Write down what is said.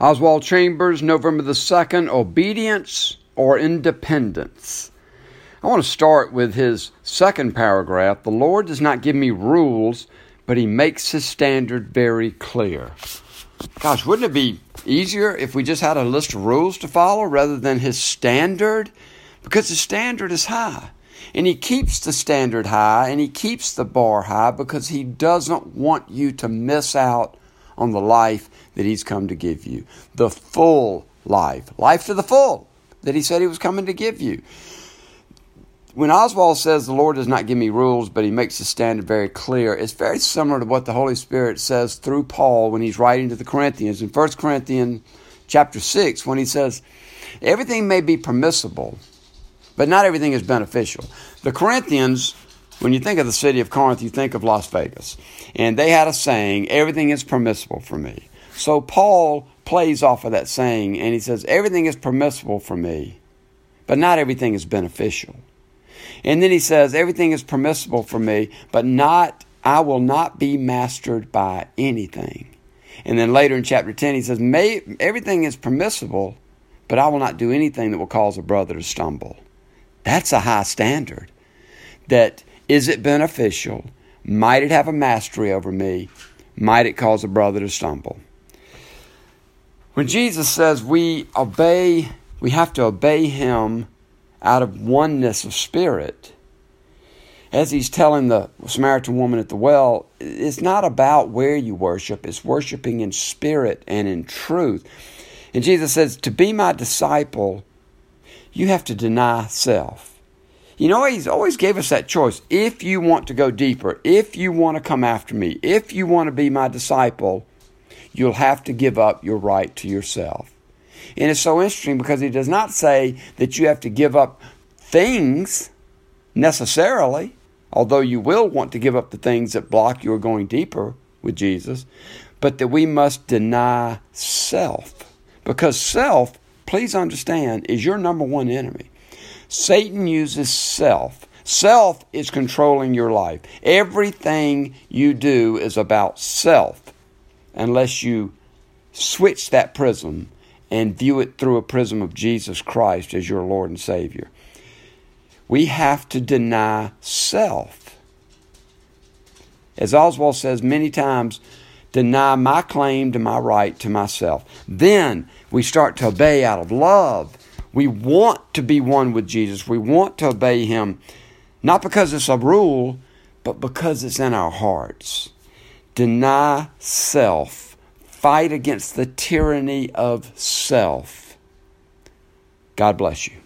Oswald Chambers, November the 2nd Obedience or Independence. I want to start with his second paragraph. The Lord does not give me rules, but He makes His standard very clear. Gosh, wouldn't it be easier if we just had a list of rules to follow rather than His standard? Because the standard is high. And He keeps the standard high and He keeps the bar high because He doesn't want you to miss out on the life that He's come to give you. The full life, life to the full that He said He was coming to give you. When Oswald says the Lord does not give me rules, but He makes the standard very clear, it's very similar to what the Holy Spirit says through Paul when he's writing to the Corinthians in 1 Corinthians chapter 6 when he says, Everything may be permissible, but not everything is beneficial. The Corinthians when you think of the city of Corinth, you think of Las Vegas. And they had a saying, everything is permissible for me. So Paul plays off of that saying and he says, everything is permissible for me, but not everything is beneficial. And then he says, everything is permissible for me, but not, I will not be mastered by anything. And then later in chapter 10, he says, May, everything is permissible, but I will not do anything that will cause a brother to stumble. That's a high standard. That is it beneficial? Might it have a mastery over me? Might it cause a brother to stumble? When Jesus says we obey, we have to obey him out of oneness of spirit. As he's telling the Samaritan woman at the well, it's not about where you worship, it's worshiping in spirit and in truth. And Jesus says, To be my disciple, you have to deny self. You know, He's always gave us that choice. If you want to go deeper, if you want to come after me, if you want to be my disciple, you'll have to give up your right to yourself. And it's so interesting because He does not say that you have to give up things necessarily, although you will want to give up the things that block you going deeper with Jesus, but that we must deny self. Because self, please understand, is your number one enemy. Satan uses self. Self is controlling your life. Everything you do is about self unless you switch that prism and view it through a prism of Jesus Christ as your Lord and Savior. We have to deny self. As Oswald says many times, deny my claim to my right to myself. Then we start to obey out of love we want to be one with Jesus. We want to obey Him, not because it's a rule, but because it's in our hearts. Deny self, fight against the tyranny of self. God bless you.